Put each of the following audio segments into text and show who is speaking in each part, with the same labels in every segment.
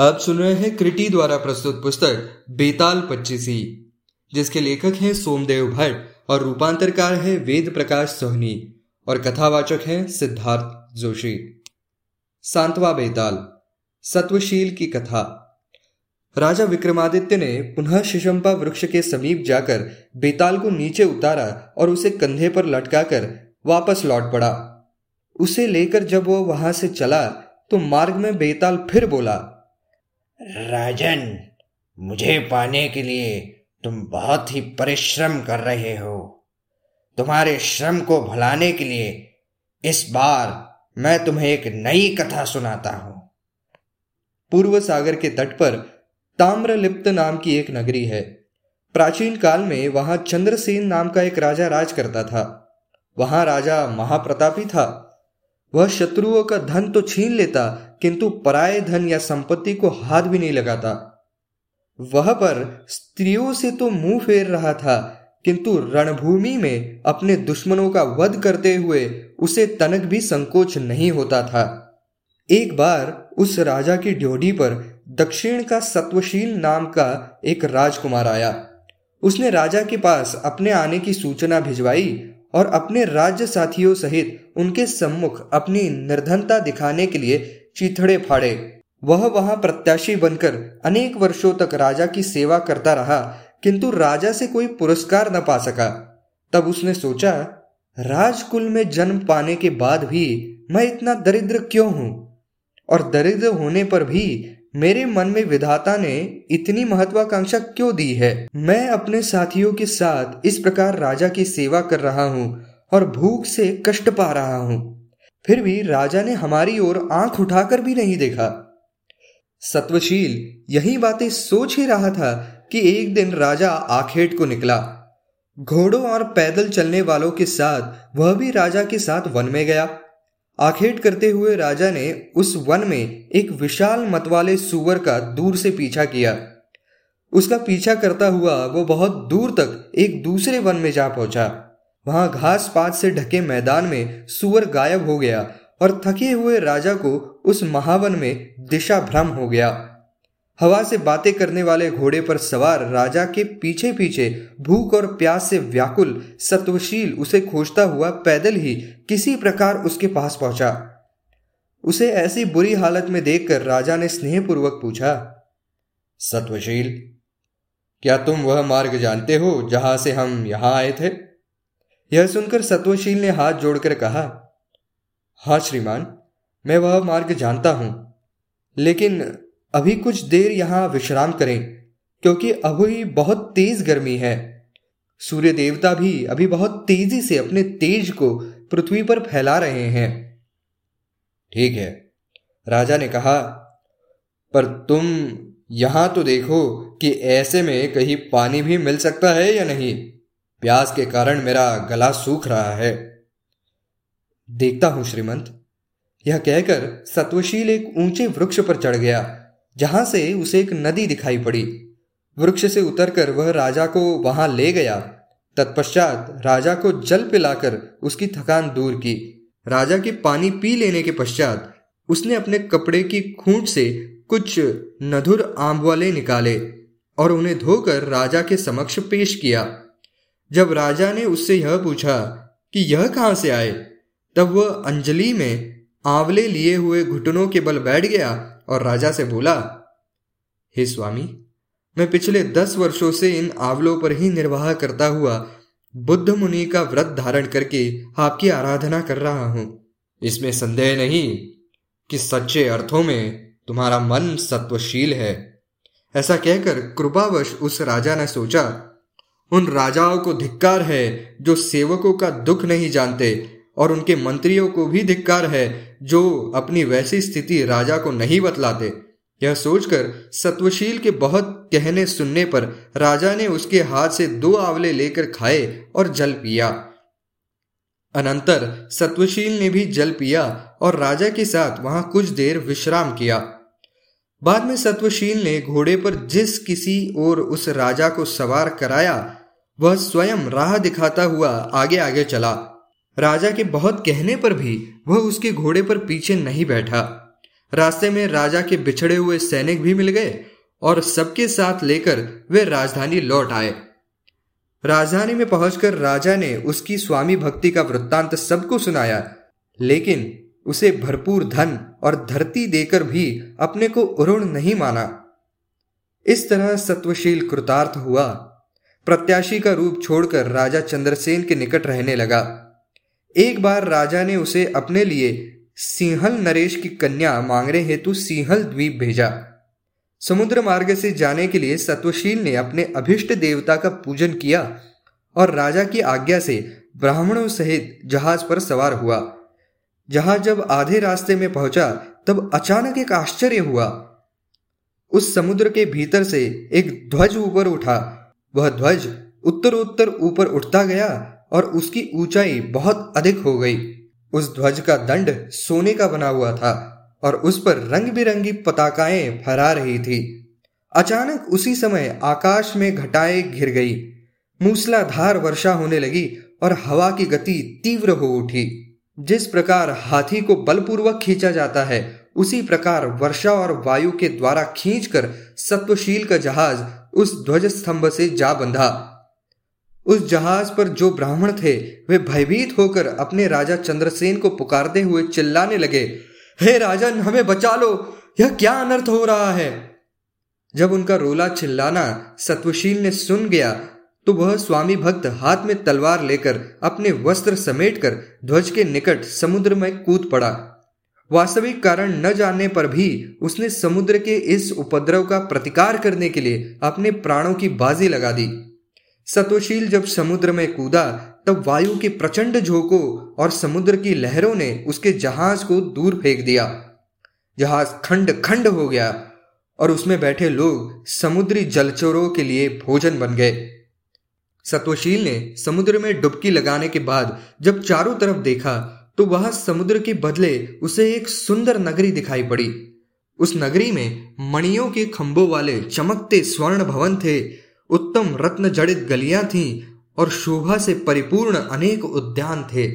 Speaker 1: आप सुन रहे हैं क्रिटी द्वारा प्रस्तुत पुस्तक बेताल पच्चीसी, जिसके लेखक हैं सोमदेव भट्ट और रूपांतरकार है वेद प्रकाश सोहनी और कथावाचक हैं सिद्धार्थ जोशी। सांतवा बेताल, सत्वशील की कथा। राजा विक्रमादित्य ने पुनः शिशंपा वृक्ष के समीप जाकर बेताल को नीचे उतारा और उसे कंधे पर लटकाकर वापस लौट पड़ा। उसे लेकर जब वो वहाँ से चला तो मार्ग में बेताल फिर बोला
Speaker 2: राजन, मुझे पाने के लिए तुम बहुत ही परिश्रम कर रहे हो। तुम्हारे श्रम को भुलाने के लिए इस बार मैं तुम्हें एक नई कथा सुनाता हूँ।
Speaker 1: पूर्व सागर के तट पर ताम्रलिप्त नाम की एक नगरी है। प्राचीन काल में वहाँ चंद्रसेन नाम का एक राजा राज करता था। वहाँ राजा महाप्रतापी था। वह शत्रुओं का धन तो छीन लेता, किंतु पराये धन या संपत्ति को हाथ भी नहीं लगाता। वह पर स्त्रियों से तो मुँह फेर रहा था, किंतु रणभूमि में अपने दुश्मनों का वध करते हुए उसे तनक भी संकोच नहीं होता था। एक बार उस राजा की ड्योढ़ी पर दक्षिण का सत्वशील नाम का एक राजकुमार आया। उसने राजा के पास अपने आने की सूचना भिजवाई और अपने राज्य साथियों सहित उनके सम्मुख अपनी निर्धनता दिखाने के लिए चीथड़े फाड़े। वह वहाँ प्रत्याशी बनकर अनेक वर्षों तक राजा की सेवा करता रहा, किंतु राजा से कोई पुरस्कार न पा सका। तब उसने सोचा, राजकुल में जन्म पाने के बाद भी मैं इतना दरिद्र क्यों हूँ? और दरिद्र होने पर भी मेरे मन में विधाता ने इतनी महत्वाकांक्षा क्यों दी है? मैं अपने साथियों के साथ इस प्रकार राजा की सेवा कर रहा हूँ और भूख से कष्ट पा रहा हूँ। फिर भी राजा ने हमारी ओर आँख उठाकर भी नहीं देखा। सत्वशील, यही बातें सोच ही रहा था कि एक दिन राजा आखेट को निकला। घोड़ों और पैदल चलने वालों के साथ वह भी राजा के साथ वन में गया। आखेट करते हुए राजा ने उस वन में एक विशाल मत वाले सुअर का दूर से पीछा किया। उसका पीछा करता हुआ वो बहुत दूर तक एक दूसरे वन में जा पहुँचा। वहाँ घास पात से ढके मैदान में सुअर गायब हो गया और थके हुए राजा को उस महावन में दिशा भ्रम हो गया। हवा से बातें करने वाले घोड़े पर सवार राजा के पीछे पीछे भूख और प्यास से व्याकुल, सत्वशील उसे खोजता हुआ पैदल ही किसी प्रकार उसके पास पहुँचा। उसे ऐसी बुरी हालत में देखकर राजा ने स्नेहपूर्वक पूछा, सत्वशील, क्या तुम वह मार्ग जानते हो जहाँ से हम यहाँ आए थे? यह सुनकर सत्वशील ने हाथ जोड़कर कहा हाँ श्रीमान, मैं वह मार्ग जानता हूँ, लेकिन अभी कुछ देर यहाँ विश्राम करें, क्योंकि अभी बहुत तेज गर्मी है। सूर्य देवता भी अभी बहुत तेज़ी से अपने तेज को पृथ्वी पर फैला रहे हैं। ठीक है। राजा ने कहा, पर तुम यहाँ तो देखो कि ऐसे में कहीं पानी भी मिल सकता है या नहीं। प्यास के कारण मेरा गला सूख रहा है। देखता हूँ श्रीमंत। यह कहकर सत्वशील एक ऊँचे वृक्ष पर चढ़ गया। जहाँ से उसे एक नदी दिखाई पड़ी। वृक्ष से उतरकर वह राजा को वहाँ ले गया। तत्पश्चात राजा को जल पिलाकर उसकी थकान दूर की। राजा के पानी पी लेने के पश्चात उसने अपने कपड़े की खूंट से कुछ नधुर आंब वाले निकाले और उन्हें धोकर राजा के समक्ष पेश किया। जब राजा ने उससे यह पूछा कि यह कहाँ से आए, तब वह अंजलि में आंवले लिए हुए घुटनों के बल बैठ गया और राजा से बोला, हे स्वामी, मैं पिछले दस वर्षों से इन आंवलों पर ही निर्वाह करता हुआ बुद्ध मुनि का व्रत धारण करके आपकी आराधना कर रहा हूँ। इसमें संदेह नहीं कि सच्चे अर्थों में तुम्हारा मन सत्वशील है। ऐसा कहकर कृपावश उस राजा ने सोचा, उन राजाओं को धिक्कार है जो सेवकों का दुख नहीं जानते और उनके मंत्रियों को भी धिक्कार है, जो अपनी वैसी स्थिति राजा को नहीं बतलाते। यह सोचकर सत्वशील के बहुत कहने सुनने पर राजा ने उसके हाथ से दो आंवले लेकर खाए और जल पिया। अनंतर सत्वशील ने भी जल पिया और राजा के साथ वहाँ कुछ देर विश्राम किया। बाद में सत्वशील ने घोड़े पर जिस किसी और उस राजा को सवार कराया, वह स्वयं राह दिखाता हुआ आगे आगे चला। राजा के बहुत कहने पर भी वह उसके घोड़े पर पीछे नहीं बैठा। रास्ते में राजा के बिछड़े हुए सैनिक भी मिल गए और सबके साथ लेकर वे राजधानी लौट आए। राजधानी में पहुंचकर राजा ने उसकी स्वामी भक्ति का वृत्तांत सबको सुनाया, लेकिन उसे भरपूर धन और धरती देकर भी अपने को उरुण नहीं माना। इस तरह सत्वशील कृतार्थ हुआ। प्रत्याशी का रूप छोड़कर राजा चंद्रसेन के निकट रहने लगा। एक बार राजा ने उसे अपने लिए सिंहल नरेश की कन्या मांगने हेतु सिंहल द्वीप भेजा। समुद्र मार्ग से जाने के लिए सत्वशील ने अपने अभिष्ट देवता का पूजन किया और राजा की आज्ञा से ब्राह्मणों सहित जहाज़ पर सवार हुआ। जहाज़ जब आधे रास्ते में पहुँचा, तब अचानक एक आश्चर्य हुआ। उस समुद्र के भीतर से एक ध्वज ऊपर उठा। वह ध्वज उत्तर उत्तर ऊपर उठता गया और उसकी ऊंचाई बहुत अधिक हो गई। उस ध्वज का दंड सोने का बना हुआ था और उस पर रंग बिरंगी पताकाएँ फहरा रही थी। अचानक उसी समय आकाश में घटाएँ घिर गई। मूसलाधार वर्षा होने लगी और हवा की गति तीव्र हो उठी। जिस प्रकार हाथी को बलपूर्वक खींचा जाता है, उसी प्रकार वर्षा और वायु के द्वारा खींचकर सत्वशील का जहाज़ उस ध्वज स्तंभ से जा बंधा। उस जहाज़ पर जो ब्राह्मण थे, वे भयभीत होकर अपने राजा चंद्रसेन को पुकारते हुए चिल्लाने लगे, हे राजन, हमें बचा लो, यह क्या अनर्थ हो रहा है? जब उनका रोला चिल्लाना सत्वशील ने सुन गया तो वह स्वामी भक्त हाथ में तलवार लेकर अपने वस्त्र समेटकर ध्वज के निकट समुद्र में कूद पड़ा। वास्तविक कारण न जानने पर भी उसने समुद्र के इस उपद्रव का प्रतिकार करने के लिए अपने प्राणों की बाजी लगा दी। सतोशील जब समुद्र में कूदा, तब वायु के प्रचंड झोंकों और समुद्र की लहरों ने उसके जहाज़ को दूर फेंक दिया। जहाज़ खंड खंड हो गया और उसमें बैठे लोग समुद्री जलचोरों के लिए भोजन बन गए। सत्वशील ने समुद्र में डुबकी लगाने के बाद जब चारों तरफ़ देखा तो वहाँ समुद्र के बदले उसे एक सुंदर नगरी दिखाई पड़ी। उस नगरी में मणियों के खंभों वाले चमकते स्वर्ण भवन थे उत्तम रत्न जड़ित गलियाँ थीं और शोभा से परिपूर्ण अनेक उद्यान थे।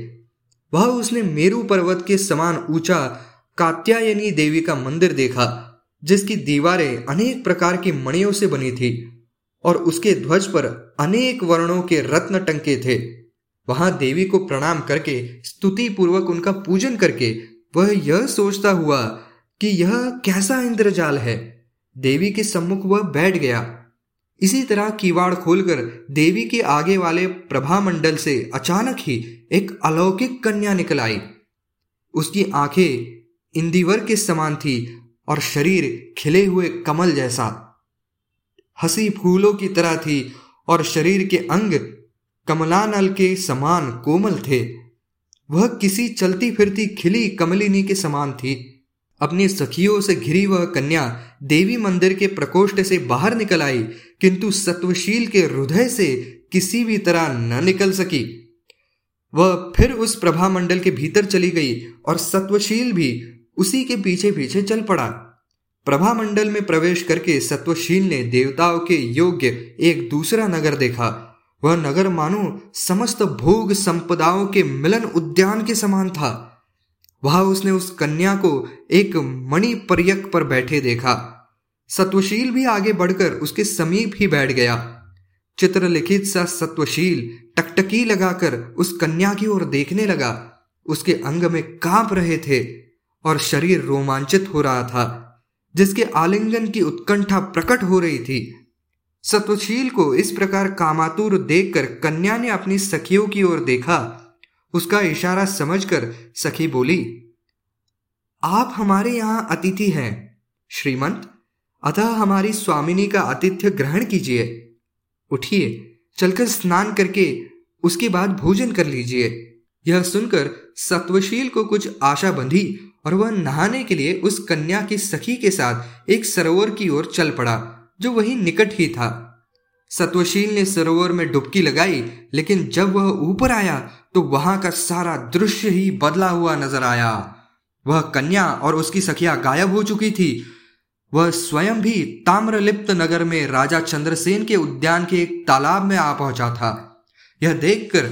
Speaker 1: वह उसने मेरु पर्वत के समान ऊँचा कात्यायनी देवी का मंदिर देखा, जिसकी दीवारें अनेक प्रकार की मणियों से बनी थी और उसके ध्वज पर अनेक वर्णों के रत्न टंके थे। वहाँ देवी को प्रणाम करके स्तुति पूर्वक उनका पूजन करके, वह यह सोचता हुआ कि यह कैसा इंद्रजाल है। देवी के सम्मुख वह बैठ गया। इसी तरह कीवाड़ खोलकर देवी के आगे वाले प्रभा मंडल से अचानक ही एक अलौकिक कन्या निकल आई। उसकी आँखें इंदिवर के समान थी और शरीर खिले हुए कमल जैसा। हँसी फूलों की तरह थी और शरीर के अंग कमलानल के समान कोमल थे। वह किसी चलती फिरती खिली कमलिनी के समान थी। अपनी सखियों से घिरी वह कन्या देवी मंदिर के प्रकोष्ठ से बाहर निकल आई, किंतु सत्वशील के हृदय से किसी भी तरह न निकल सकी। वह फिर उस प्रभा मंडल के भीतर चली गई और सत्वशील भी उसी के पीछे पीछे चल पड़ा। प्रभा मंडल में प्रवेश करके सत्वशील ने देवताओं के योग्य एक दूसरा नगर देखा। वह नगर मानो समस्त भोग संपदाओं के मिलन उद्यान के समान था। वहाँ उसने उस कन्या को एक मणि पर्यक पर बैठे देखा। सत्वशील भी आगे बढ़कर उसके समीप ही बैठ गया। चित्रलिखित सा सत्वशील टकटकी लगाकर उस कन्या की ओर देखने लगा। उसके अंग में काँप रहे थे और शरीर रोमांचित हो रहा था, जिसके आलिंगन की उत्कंठा प्रकट हो रही थी। सत्वशील को इस प्रकार कामातुर देखकर कन्या ने अपनी सखियों की ओर देखा। उसका इशारा समझकर सखी बोली, आप हमारे यहाँ अतिथि हैं, श्रीमंत। अतः हमारी स्वामिनी का आतिथ्य ग्रहण कीजिए। उठिए, चलकर स्नान करके उसके बाद भोजन कर लीजिए। यह सुनकर सत्वशील को कुछ आशा बंधी और वह नहाने के लिए उस कन्या की सखी के साथ एक सरोवर की ओर चल पड़ा, जो वही निकट ही था। सत्वशील ने सरोवर में डुबकी लगाई, लेकिन जब वह ऊपर आया तो वहाँ का सारा दृश्य ही बदला हुआ नज़र आया। वह कन्या और उसकी सखिया गायब हो चुकी थी। वह स्वयं भी ताम्रलिप्त नगर में राजा चंद्रसेन के उद्यान के एक तालाब में आ पहुँचा था। यह देखकर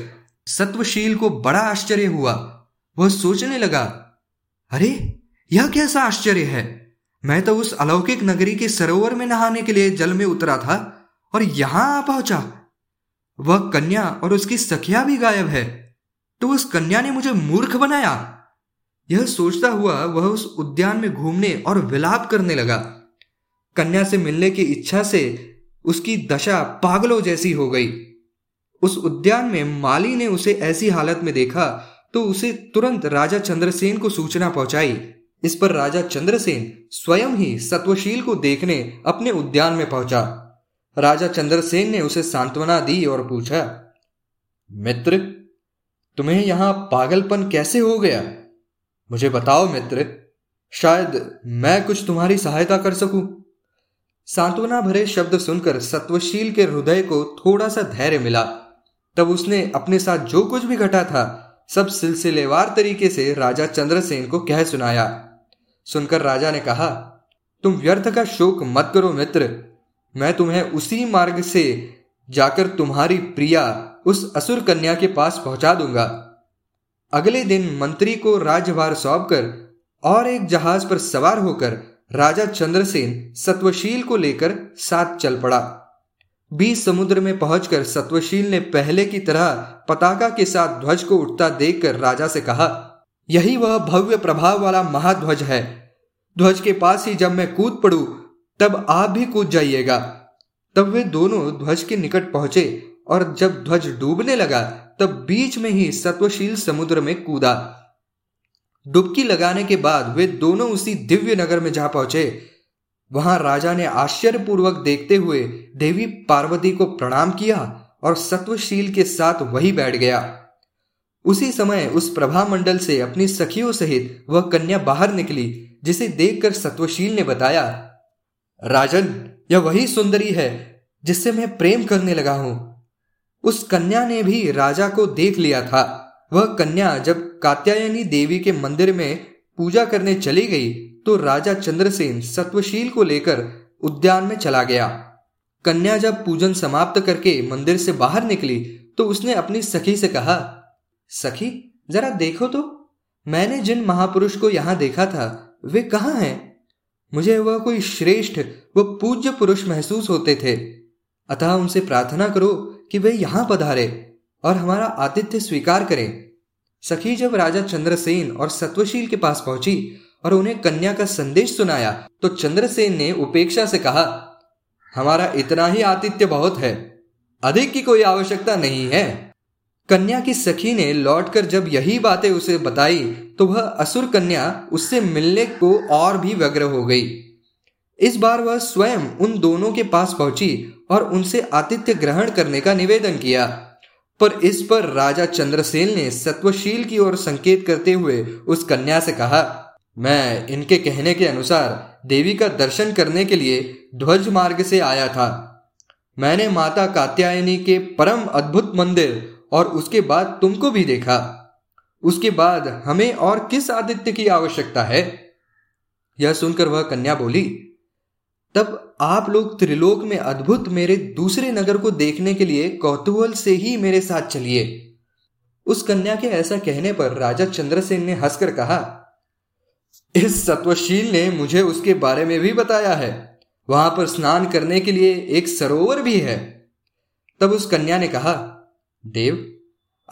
Speaker 1: सत्वशील को बड़ा आश्चर्य हुआ। वह सोचने लगा, अरे, यह कैसा आश्चर्य है? मैं तो उस अलौकिक नगरी के सरोवर में नहाने के लिए जल में उतरा था और यहाँ आ पहुँचा। वह कन्या और उसकी सखिया भी गायब है। तो उस कन्या ने मुझे मूर्ख बनाया। यह सोचता हुआ वह उस उद्यान में घूमने और विलाप करने लगा। कन्या से मिलने की इच्छा से उसकी दशा पागलों जैसी हो गई। उस उद्यान में माली ने उसे ऐसी हालत में देखा तो उसे तुरंत राजा चंद्रसेन को सूचना पहुंचाई। इस पर राजा चंद्रसेन स्वयं ही सत्वशील को देखने अपने उद्यान में पहुँचा। राजा चंद्रसेन ने उसे सांत्वना दी और पूछा, मित्र तुम्हें यहाँ पागलपन कैसे हो गया? मुझे बताओ मित्र, शायद मैं कुछ तुम्हारी सहायता कर सकूँ? सांत्वना भरे शब्द सुनकर सत्वशील के हृदय को थोड़ा सा धैर्य मिला। तब उसने अपने साथ जो कुछ भी घटा था, सब सिलसिलेवार तरीके से राजा चंद्रसेन को कह सुनाया। सुनकर राजा ने कहा, तुम व्यर्थ का शोक मत करो मित्र। मैं तुम्हें उसी मार्ग से जाकर तुम्हारी प्रिया उस असुर कन्या के पास पहुँचा दूँगा। अगले दिन मंत्री को राजभार सौंप कर और एक जहाज़ पर सवार होकर राजा चंद्रसेन सत्वशील को लेकर साथ चल पड़ा। बीस समुद्र में पहुंचकर सत्वशील ने पहले की तरह पताका के साथ ध्वज को उठता देखकर राजा से कहा, यही वह भव्य प्रभाव वाला महाध्वज है। ध्वज के पास ही जब मैं कूद पड़ू, तब आप भी कूद जाइएगा। तब वे दोनों ध्वज के निकट पहुँचे और जब ध्वज डूबने लगा, तब बीच में ही सत्वशील समुद्र में कूदा। डुबकी लगाने के बाद वे दोनों उसी दिव्य नगर में जा पहुँचे। वहाँ राजा ने आश्चर्यपूर्वक देखते हुए देवी पार्वती को प्रणाम किया और सत्वशील के साथ वही बैठ गया। उसी समय उस प्रभा मंडल से अपनी सखियों सहित वह कन्या बाहर निकली, जिसे देखकर सत्वशील ने बताया, राजन, यह वही सुंदरी है जिससे मैं प्रेम करने लगा हूँ। उस कन्या ने भी राजा को देख लिया था। वह कन्या जब कात्यायनी देवी के मंदिर में पूजा करने चली गई तो राजा चंद्रसेन सत्वशील को लेकर उद्यान में चला गया। कन्या जब पूजन समाप्त करके मंदिर से बाहर निकली तो उसने अपनी सखी से कहा, सखी, जरा देखो तो। मैंने जिन महापुरुष को यहाँ देखा था, वे कहाँ हैं? मुझे वह कोई श्रेष्ठ व पूज्य पुरुष महसूस होते थे। अतः उनसे प्रार्थना करो कि वे यहाँ पधारे और हमारा आतिथ्य स्वीकार करें। सखी जब राजा चंद्रसेन और सत्वशील के पास पहुँची और उन्हें कन्या का संदेश सुनाया तो चंद्रसेन ने उपेक्षा से कहा, हमारा इतना ही आतिथ्य बहुत है, अधिक की कोई आवश्यकता नहीं है। कन्या की सखी ने लौटकर जब यही बातें उसे बताई तो वह असुर कन्या उससे मिलने को और भी व्यग्र हो गई। इस बार वह स्वयं उन दोनों के पास पहुँची और उनसे आतिथ्य ग्रहण करने का निवेदन किया। पर इस पर राजा चंद्रसेन ने सत्वशील की ओर संकेत करते हुए उस कन्या से कहा, मैं इनके कहने के अनुसार देवी का दर्शन करने के लिए ध्वज मार्ग से आया था। मैंने माता कात्यायनी के परम अद्भुत मंदिर और उसके बाद तुमको भी देखा। उसके बाद हमें और किस आदित्य की आवश्यकता है? यह सुनकर वह कन्या बोली तब आप लोग त्रिलोक में अद्भुत मेरे दूसरे नगर को देखने के लिए कौतूहल से ही मेरे साथ चलिए। उस कन्या के ऐसा कहने पर राजा चंद्रसेन ने हंसकर कहा, इस सत्वशील ने मुझे उसके बारे में भी बताया है। वहाँ पर स्नान करने के लिए एक सरोवर भी है। तब उस कन्या ने कहा, देव,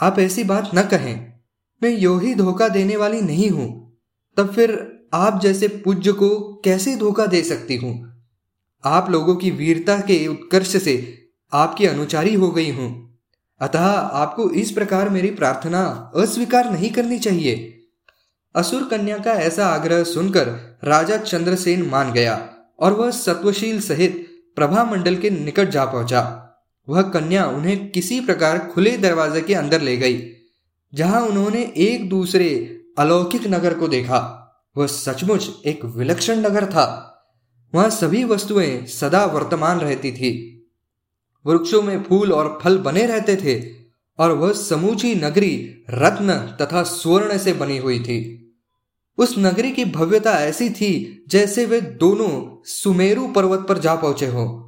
Speaker 1: आप ऐसी बात न कहें। मैं यो ही धोखा देने वाली नहीं हूँ। तब फिर आप जैसे पूज्य को कैसे धोखा दे सकती हूँ? आप लोगों की वीरता के उत्कर्ष से आपकी अनुचारी हो गई हूँ। अतः आपको इस प्रकार मेरी प्रार्थना अस्वीकार नहीं करनी चाहिए। असुर कन्या का ऐसा आग्रह सुनकर राजा चंद्रसेन मान गया और वह सत्वशील सहित प्रभा मंडल के निकट जा पहुँचा। वह कन्या उन्हें किसी प्रकार खुले दरवाजे के अंदर ले गई, जहाँ उन्होंने एक दूसरे अलौकिक नगर को देखा। वह सचमुच एक विलक्षण नगर था। वहाँ सभी वस्तुएँ सदा वर्तमान रहती थी। वृक्षों में फूल और फल बने रहते थे और वह समूची नगरी रत्न तथा स्वर्ण से बनी हुई थी। उस नगरी की भव्यता ऐसी थी जैसे वे दोनों सुमेरु पर्वत पर जा पहुँचे हो।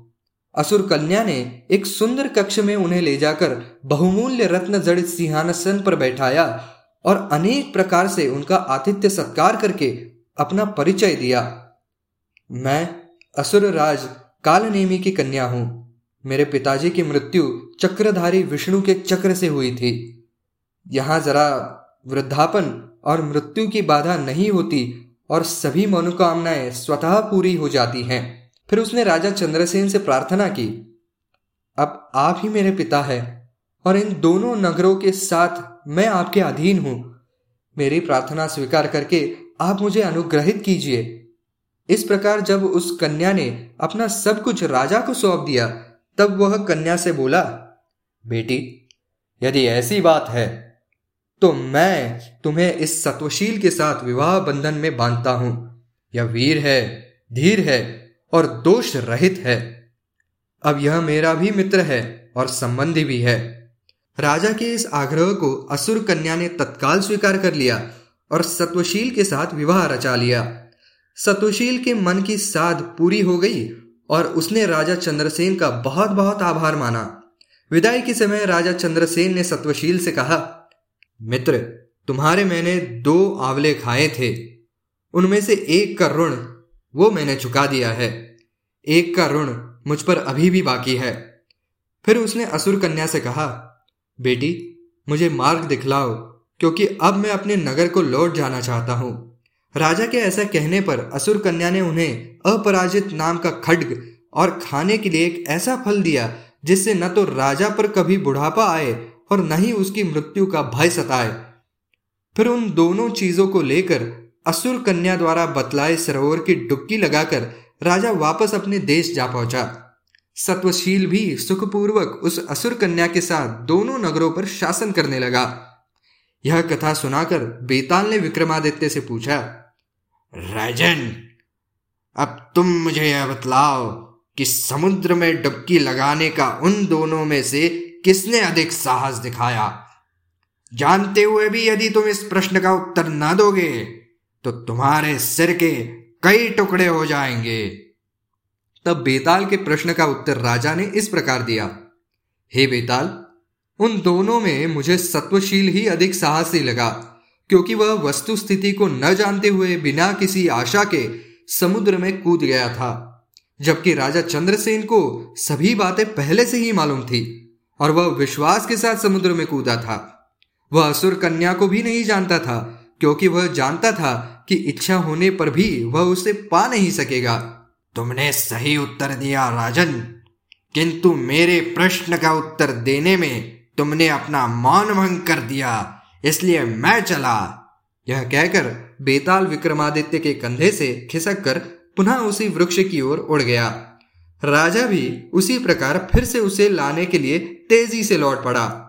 Speaker 1: असुर कन्या ने एक सुंदर कक्ष में उन्हें ले जाकर बहुमूल्य रत्न जड़ित सिंहासन पर बैठाया और अनेक प्रकार से उनका आतिथ्य सत्कार करके अपना परिचय दिया। मैं असुर राज कालनेमी की कन्या हूँ। मेरे पिताजी की मृत्यु चक्रधारी विष्णु के चक्र से हुई थी। यहाँ जरा वृद्धापन और मृत्यु की बाधा नहीं होती और सभी मनोकामनाएँ स्वतः पूरी हो जाती हैं। फिर उसने राजा चंद्रसेन से प्रार्थना की, अब आप ही मेरे पिता है और इन दोनों नगरों के साथ मैं आपके अधीन हूँ। मेरी प्रार्थना स्वीकार करके आप मुझे अनुग्रहित कीजिए। इस प्रकार जब उस कन्या ने अपना सब कुछ राजा को सौंप दिया, तब वह कन्या से बोला, बेटी, यदि ऐसी बात है तो मैं तुम्हें इस सत्वशील के साथ विवाह बंधन में बांधता हूँ। यह वीर है, धीर है और दोष रहित है। अब यह मेरा भी मित्र है और संबंधी भी है। राजा के इस आग्रह को असुर कन्या ने तत्काल स्वीकार कर लिया और सत्वशील के साथ विवाह रचा लिया। सत्वशील के मन की साध पूरी हो गई और उसने राजा चंद्रसेन का बहुत बहुत आभार माना। विदाई के समय राजा चंद्रसेन ने सत्वशील से कहा, मित्र, तुम्हारे मैंने दो आंवले खाए थे। उनमें से एक का ऋण वो मैंने चुका दिया है। एक का ऋण मुझ पर अभी भी बाकी है। फिर उसने असुर कन्या से कहा, बेटी, मुझे मार्ग दिखलाओ, क्योंकि अब मैं अपने नगर को लौट जाना चाहता हूँ। राजा के ऐसा कहने पर असुर कन्या ने उन्हें अपराजित नाम का खड्ग और खाने के लिए एक ऐसा फल दिया, जिससे न तो राजा पर कभी बुढ़ापा आए और न ही उसकी मृत्यु का भय सताए। फिर उन दोनों चीज़ों को लेकर असुर कन्या द्वारा बतलाए सरोवर की डुबकी लगाकर राजा वापस अपने देश जा पहुँचा। सत्वशील भी सुखपूर्वक उस असुर कन्या के साथ दोनों नगरों पर शासन करने लगा। यह कथा सुनाकर बेताल ने विक्रमादित्य से पूछा
Speaker 2: राजन, अब तुम मुझे यह बतलाओ कि समुद्र में डुबकी लगाने का उन दोनों में से किसने अधिक साहस दिखाया? जानते हुए भी यदि तुम इस प्रश्न का उत्तर न दोगे तो तुम्हारे सिर के कई टुकड़े हो जाएँगे।
Speaker 1: तब बेताल के प्रश्न का उत्तर राजा ने इस प्रकार दिया। हे बेताल, उन दोनों में मुझे सत्वशील ही अधिक साहसी लगा। क्योंकि वह वस्तु स्थिति को न जानते हुए बिना किसी आशा के समुद्र में कूद गया था, जबकि राजा चंद्रसेन को सभी बातें पहले से ही मालूम थी और वह विश्वास के साथ समुद्र में कूदा था। वह असुर कन्या को भी नहीं जानता था, क्योंकि वह जानता था कि इच्छा होने पर भी वह उसे पा नहीं सकेगा।
Speaker 2: तुमने सही उत्तर दिया, राजन। किंतु मेरे प्रश्न का उत्तर देने में तुमने अपना मान भंग कर दिया। इसलिए मैं चला।
Speaker 1: यह कहकर बेताल विक्रमादित्य के कंधे से खिसक कर पुनः उसी वृक्ष की ओर उड़ गया। राजा भी उसी प्रकार फिर से उसे लाने के लिए तेज़ी से लौट पड़ा।